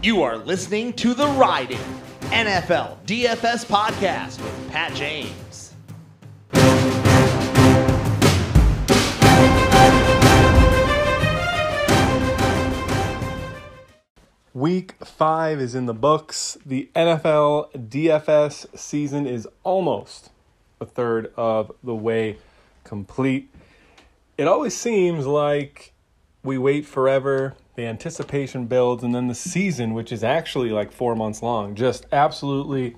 You are listening to The Riding NFL DFS podcast with Pat James. Week five is in the books. The NFL DFS season is almost a third of the way complete. It always seems like we wait forever, the anticipation builds, and then the season, which is actually like four months long, just absolutely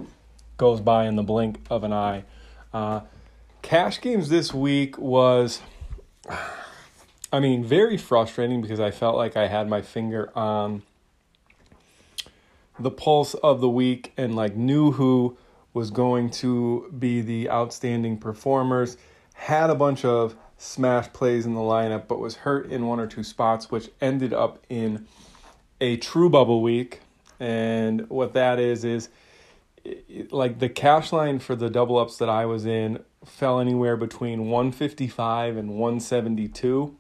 goes by in the blink of an eye. Uh, cash games this week was, I mean, very frustrating because I felt like I had my finger on the pulse of the week and like knew who was going to be the outstanding performers. Had a bunch of smash plays in the lineup, but was hurt in one or two spots, which ended up in a true bubble week. And what that is is like the cash line for the double ups that I was in fell anywhere between 155 and 172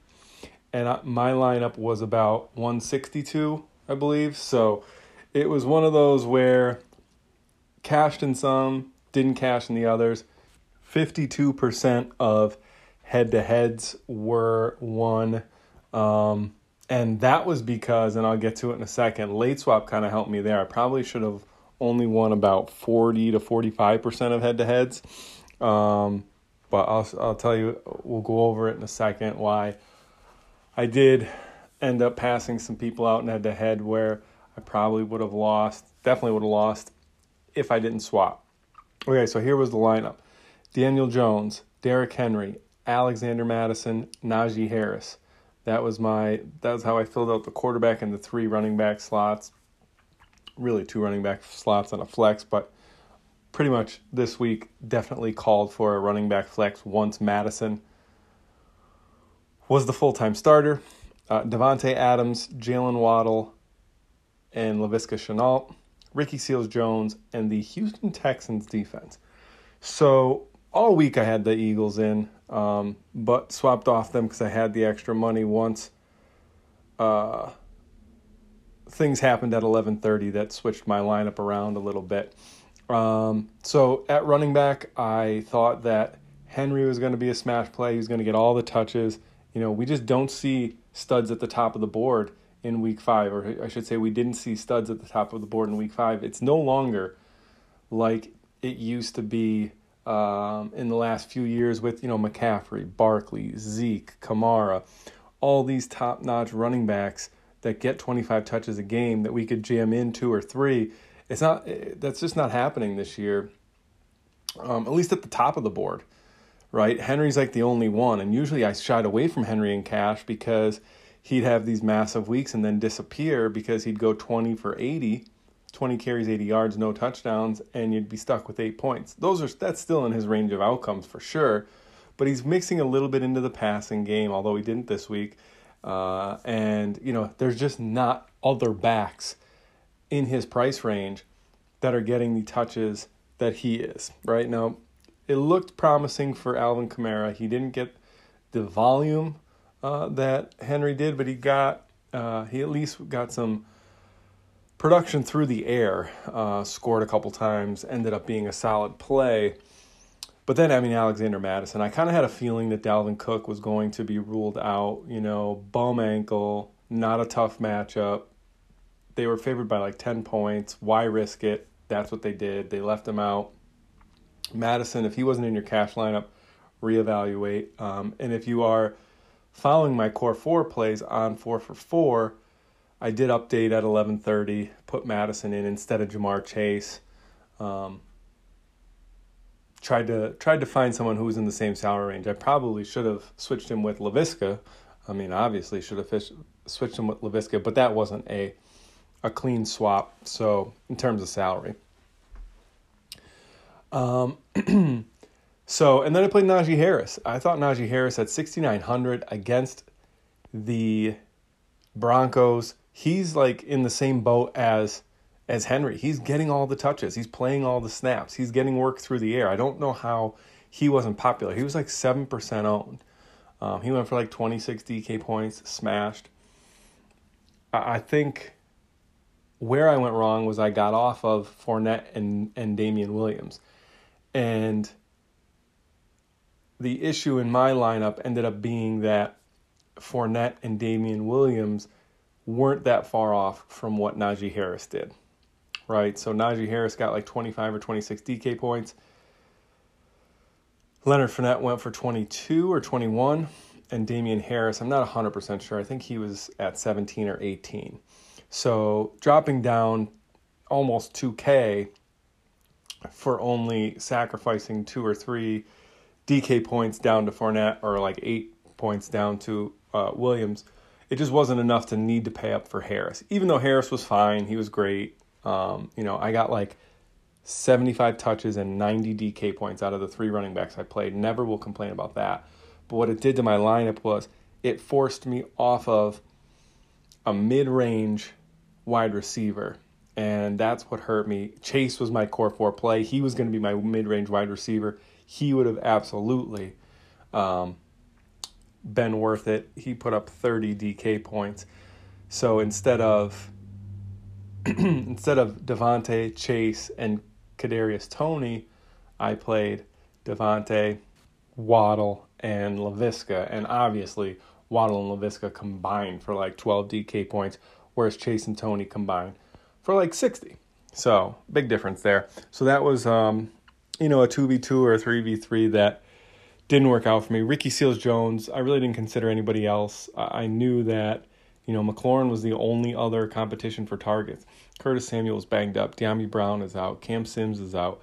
and my lineup was about 162 i believe so it was one of those where cashed in some, didn't cash in the others. 52% of head to heads were won. Um, and that was because, and I'll get to it in a second, late swap kind of helped me there. I probably should have only won about 40 to 45% of head to heads. Um, but I'll, I'll tell you, we'll go over it in a second why I did end up passing some people out in head to head where I probably would have lost, definitely would have lost if I didn't swap. Okay, so here was the lineup Daniel Jones, Derrick Henry, Alexander Mattison, Najee Harris. That was my that was how I filled out the quarterback and the three running back slots. Really two running back slots on a flex, but pretty much this week definitely called for a running back flex once Mattison was the full time starter. Uh, Davante Adams, Jaylen Waddle, and Laviska Shenault, Ricky Seals Jones, and the Houston Texans defense. So all week I had the Eagles in, um, but swapped off them because I had the extra money once. Uh, things happened at 11:30 that switched my lineup around a little bit. Um, so at running back, I thought that Henry was going to be a smash play. He was going to get all the touches. You know, we just don't see studs at the top of the board in week five, or I should say, we didn't see studs at the top of the board in week five. It's no longer like it used to be um, in the last few years with, you know, McCaffrey, Barkley, Zeke, Kamara, all these top notch running backs that get 25 touches a game that we could jam in two or three. It's not, that's just not happening this year, um, at least at the top of the board, right? Henry's like the only one. And usually I shied away from Henry in cash because he'd have these massive weeks and then disappear because he'd go 20 for 80, 20 carries, 80 yards, no touchdowns, and you'd be stuck with eight points. Those are that's still in his range of outcomes for sure, but he's mixing a little bit into the passing game, although he didn't this week. Uh, and you know, there's just not other backs in his price range that are getting the touches that he is right now. It looked promising for Alvin Kamara. He didn't get the volume uh, that Henry did, but he got uh, he at least got some production through the air. Uh, scored a couple times, ended up being a solid play. But then, I mean, Alexander Mattison, I kind of had a feeling that Dalvin Cook was going to be ruled out. You know, bum ankle, not a tough matchup. They were favored by like 10 points. Why risk it? That's what they did. They left him out. Mattison, if he wasn't in your cash lineup, reevaluate. Um, and if you are following my core four plays on four for four, I did update at 11:30, put Mattison in instead of Ja'Marr Chase. Um, tried to tried to find someone who was in the same salary range. I probably should have switched him with Laviska. I mean, obviously should have fish, switched him with Laviska, but that wasn't a a clean swap. So in terms of salary. Um, So, and then I played Najee Harris. I thought Najee Harris at 6,900 against the Broncos. He's like in the same boat as as Henry. He's getting all the touches. He's playing all the snaps. He's getting work through the air. I don't know how he wasn't popular. He was like 7% owned. Um, he went for like 26 DK points, smashed. I, I think where I went wrong was I got off of Fournette and, and Damien Williams. And the issue in my lineup ended up being that Fournette and Damien Williams weren't that far off from what Najee Harris did. Right? So Najee Harris got like 25 or 26 DK points. Leonard Fournette went for 22 or 21. And Damien Harris, I'm not 100% sure. I think he was at 17 or 18. So dropping down almost 2K for only sacrificing two or three DK points down to Fournette or like eight points down to uh, Williams, it just wasn't enough to need to pay up for Harris. Even though Harris was fine, he was great. Um, you know, I got like 75 touches and 90 DK points out of the three running backs I played. Never will complain about that. But what it did to my lineup was it forced me off of a mid range wide receiver. And that's what hurt me. Chase was my core four play. He was going to be my mid range wide receiver. He would have absolutely um, been worth it. He put up 30 DK points. So instead of instead of Davante, Chase, and Kadarius Toney, I played Davante, Waddle, and Laviska, and obviously Waddle and Laviska combined for like 12 DK points, whereas Chase and Toney combined for like 60. So big difference there. So that was, um, you know, a 2v2 or a 3v3 that didn't work out for me. Ricky Seals Jones, I really didn't consider anybody else. I knew that, you know, McLaurin was the only other competition for targets. Curtis Samuel is banged up. Dyami Brown is out. Cam Sims is out.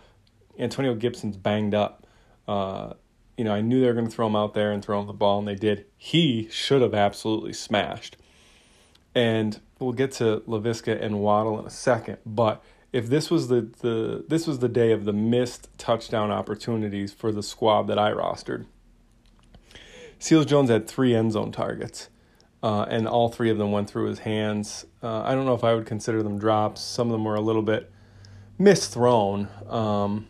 Antonio Gibson's banged up. Uh, you know, I knew they were going to throw him out there and throw him the ball, and they did. He should have absolutely smashed. And we'll get to Laviska and Waddle in a second, but if this was the, the this was the day of the missed touchdown opportunities for the squad that I rostered. Seals Jones had three end zone targets, uh, and all three of them went through his hands. Uh, I don't know if I would consider them drops. Some of them were a little bit misthrown. Um,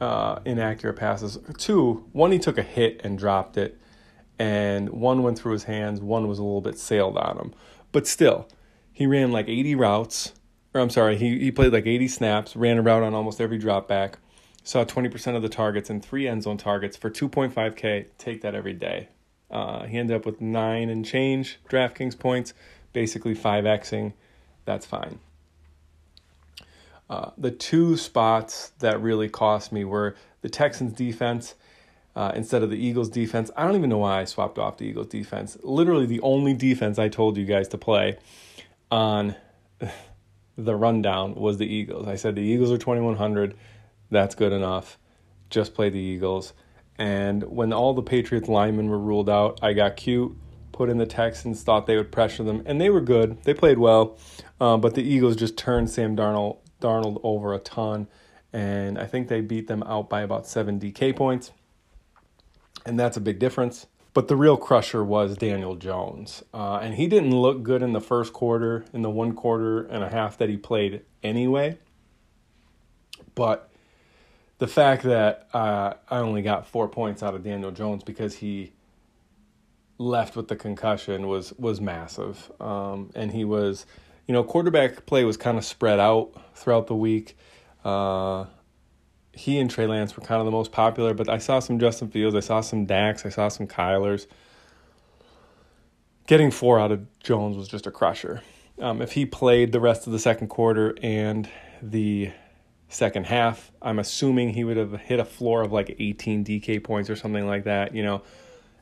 uh, inaccurate passes. Two, one he took a hit and dropped it, and one went through his hands. One was a little bit sailed on him, but still, he ran like 80 routes. Or I'm sorry, he he played like 80 snaps, ran a route on almost every drop back, saw 20% of the targets and three end zone targets for 2.5k. Take that every day. Uh, he ended up with nine and change DraftKings points, basically 5xing. That's fine. Uh, the two spots that really cost me were the Texans defense uh, instead of the Eagles defense. I don't even know why I swapped off the Eagles defense. Literally, the only defense I told you guys to play on the rundown was the Eagles. I said the Eagles are 2100. That's good enough. Just play the Eagles. And when all the Patriots linemen were ruled out, I got cute, put in the Texans, thought they would pressure them, and they were good. They played well, uh, but the Eagles just turned Sam Darnold Darnold over a ton, and I think they beat them out by about seven DK points, and that's a big difference. But the real crusher was Daniel Jones, uh, and he didn't look good in the first quarter, in the one quarter and a half that he played anyway. But the fact that uh, I only got four points out of Daniel Jones because he left with the concussion was was massive, um, and he was you know, quarterback play was kind of spread out throughout the week. Uh, he and Trey Lance were kind of the most popular, but I saw some Justin Fields, I saw some Dax, I saw some Kylers. Getting four out of Jones was just a crusher. Um, if he played the rest of the second quarter and the second half, I'm assuming he would have hit a floor of like 18 DK points or something like that, you know.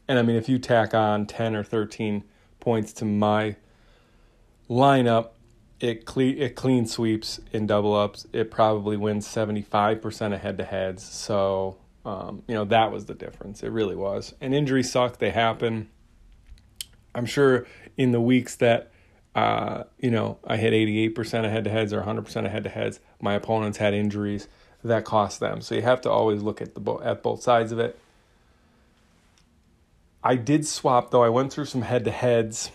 And I mean, if you tack on 10 or 13 points to my lineup, it cle- it clean sweeps in double ups. It probably wins seventy five percent of head to heads. So um, you know that was the difference. It really was. And injuries suck; they happen. I'm sure in the weeks that uh, you know I hit eighty eight percent of head to heads or hundred percent of head to heads, my opponents had injuries that cost them. So you have to always look at the bo- at both sides of it. I did swap though. I went through some head to heads,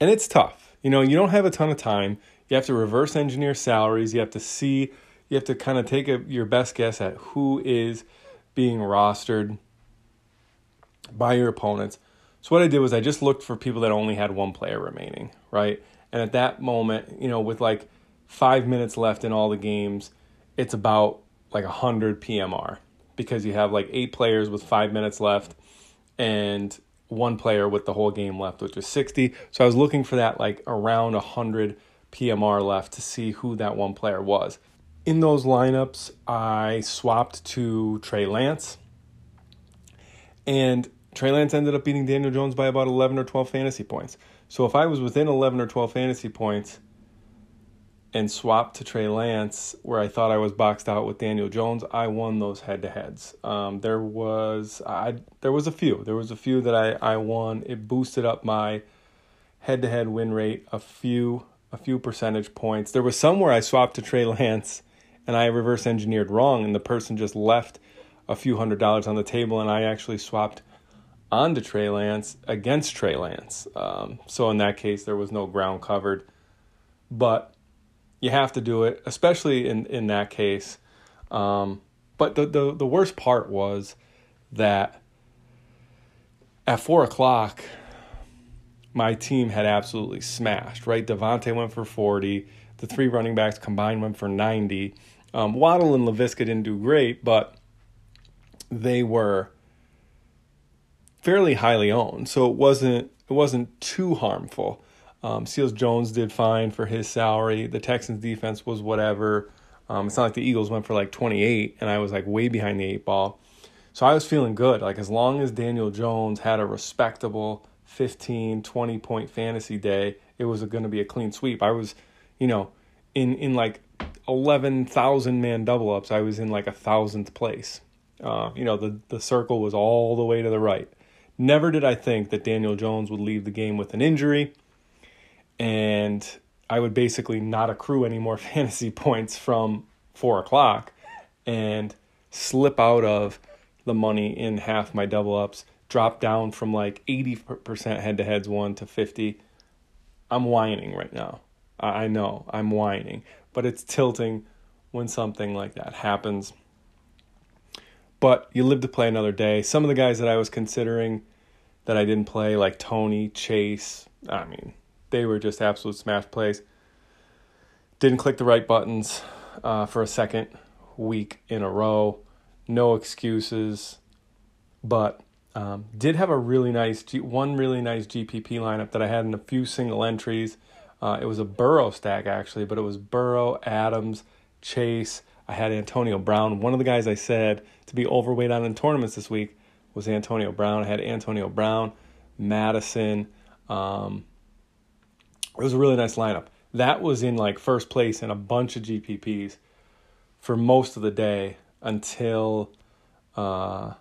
and it's tough you know, you don't have a ton of time. You have to reverse engineer salaries. You have to see, you have to kind of take a, your best guess at who is being rostered by your opponents. So what I did was I just looked for people that only had one player remaining, right? And at that moment, you know, with like five minutes left in all the games, it's about like 100 PMR because you have like eight players with five minutes left and one player with the whole game left, which is 60. So I was looking for that like around 100 PMR left to see who that one player was. In those lineups, I swapped to Trey Lance. And Trey Lance ended up beating Daniel Jones by about 11 or 12 fantasy points. So if I was within 11 or 12 fantasy points, and swapped to Trey Lance, where I thought I was boxed out with Daniel Jones, I won those head to heads. Um, there was I there was a few. There was a few that I, I won. It boosted up my head to head win rate a few a few percentage points. There was somewhere I swapped to Trey Lance and I reverse engineered wrong and the person just left a few hundred dollars on the table and I actually swapped onto Trey Lance against Trey Lance. Um, so in that case there was no ground covered. But you have to do it, especially in, in that case. Um, but the, the, the worst part was that at four o'clock, my team had absolutely smashed, right? Davante went for 40. The three running backs combined went for 90. Um, Waddle and Laviska didn't do great, but they were fairly highly owned. So it wasn't it wasn't too harmful. Um, Seals Jones did fine for his salary. The Texans defense was whatever. Um, it's not like the Eagles went for like 28 and I was like way behind the eight ball. So I was feeling good. Like as long as Daniel Jones had a respectable 15, 20 point fantasy day, it was going to be a clean sweep. I was, you know, in, in like 11,000 man double ups, I was in like a thousandth place. Uh, you know, the, the circle was all the way to the right. Never did I think that Daniel Jones would leave the game with an injury and I would basically not accrue any more fantasy points from four o'clock and slip out of the money in half my double ups, drop down from like 80% head to heads won to 50. I'm whining right now. I know I'm whining, but it's tilting when something like that happens. But you live to play another day. Some of the guys that I was considering that I didn't play, like Toney, Chase, I mean, they were just absolute smash plays. Didn't click the right buttons uh, for a second week in a row. No excuses, but um, did have a really nice G- one really nice GPP lineup that I had in a few single entries. Uh, it was a Burrow stack actually, but it was Burrow, Adams, Chase. I had Antonio Brown. One of the guys I said to be overweight on in tournaments this week was Antonio Brown. I had Antonio Brown, Mattison. um, it was a really nice lineup. That was in like first place in a bunch of GPPs for most of the day until uh,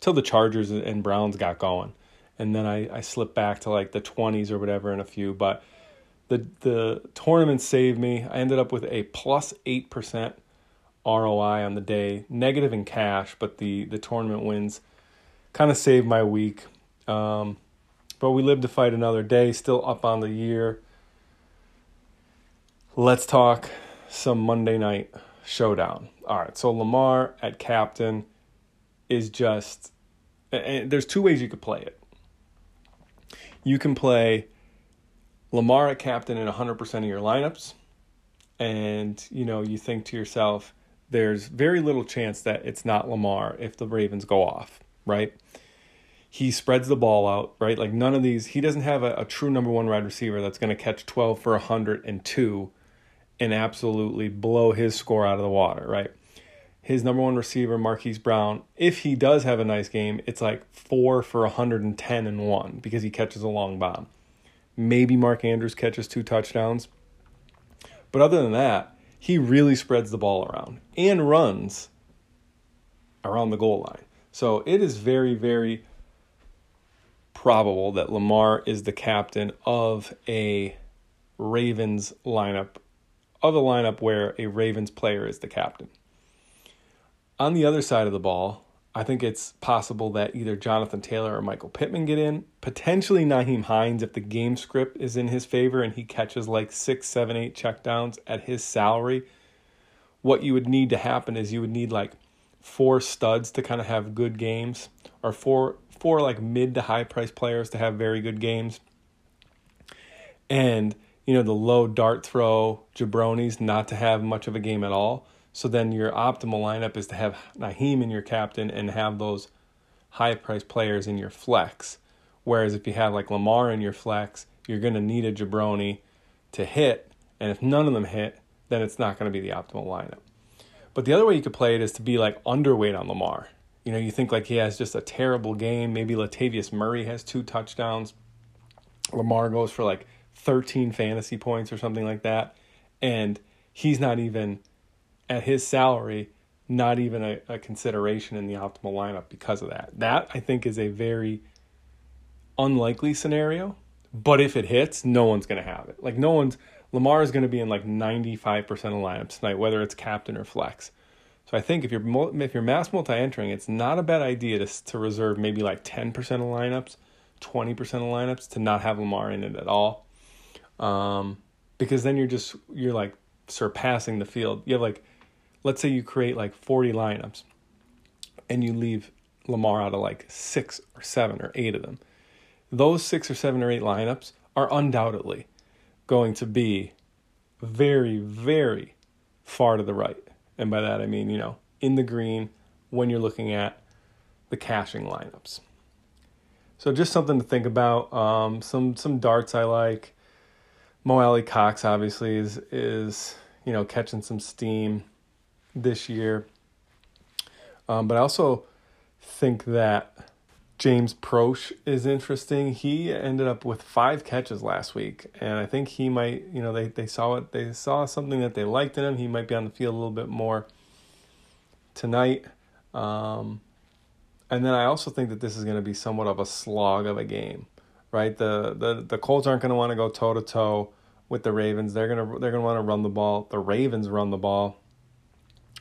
until the Chargers and Browns got going, and then I, I slipped back to like the twenties or whatever in a few. But the the tournament saved me. I ended up with a plus eight percent ROI on the day, negative in cash, but the the tournament wins kind of saved my week. Um, but we live to fight another day, still up on the year. Let's talk some Monday night showdown. All right, so Lamar at captain is just and there's two ways you could play it. You can play Lamar at captain in 100% of your lineups and you know, you think to yourself there's very little chance that it's not Lamar if the Ravens go off, right? he spreads the ball out, right? Like none of these, he doesn't have a, a true number one wide receiver that's going to catch 12 for 102 and absolutely blow his score out of the water, right? His number one receiver, Marquise Brown, if he does have a nice game, it's like four for 110 and one because he catches a long bomb. Maybe Mark Andrews catches two touchdowns. But other than that, he really spreads the ball around and runs around the goal line. So it is very, very probable that Lamar is the captain of a Ravens lineup, of a lineup where a Ravens player is the captain. On the other side of the ball, I think it's possible that either Jonathan Taylor or Michael Pittman get in. Potentially Nyheim Hines if the game script is in his favor and he catches like six, seven, eight checkdowns at his salary. What you would need to happen is you would need like four studs to kind of have good games, or four four like mid to high price players to have very good games. And you know, the low dart throw jabronis not to have much of a game at all. So then your optimal lineup is to have Nyheim in your captain and have those high price players in your flex. Whereas if you have like Lamar in your flex, you're going to need a jabroni to hit. And if none of them hit, then it's not going to be the optimal lineup. But the other way you could play it is to be like underweight on Lamar. You know, you think like he has just a terrible game. Maybe Latavius Murray has two touchdowns. Lamar goes for like 13 fantasy points or something like that. And he's not even at his salary, not even a, a consideration in the optimal lineup because of that. That I think is a very unlikely scenario. But if it hits, no one's going to have it. Like, no one's, Lamar is going to be in like 95% of lineups tonight, whether it's captain or flex. So I think if you're if you're mass multi entering, it's not a bad idea to to reserve maybe like 10% of lineups, 20% of lineups to not have Lamar in it at all. Um, because then you're just you're like surpassing the field. You have like let's say you create like 40 lineups and you leave Lamar out of like 6 or 7 or 8 of them. Those 6 or 7 or 8 lineups are undoubtedly going to be very very far to the right and by that I mean, you know, in the green when you're looking at the cashing lineups. So just something to think about. Um, some some darts I like. Mo Alie-Cox obviously is is you know catching some steam this year. Um, but I also think that James Proche is interesting. He ended up with five catches last week, and I think he might, you know, they, they saw it, they saw something that they liked in him. He might be on the field a little bit more tonight. Um, and then I also think that this is going to be somewhat of a slog of a game, right? The the the Colts aren't going to want to go toe to toe with the Ravens. They're gonna they're gonna want to run the ball. The Ravens run the ball.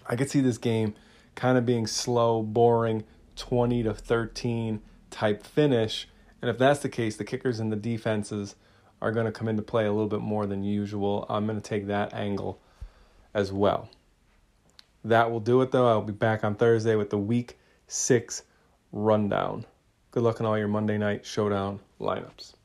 I could see this game kind of being slow, boring, twenty to thirteen type finish. And if that's the case, the kickers and the defenses are going to come into play a little bit more than usual. I'm going to take that angle as well. That will do it, though. I'll be back on Thursday with the week six rundown. Good luck on all your Monday night showdown lineups.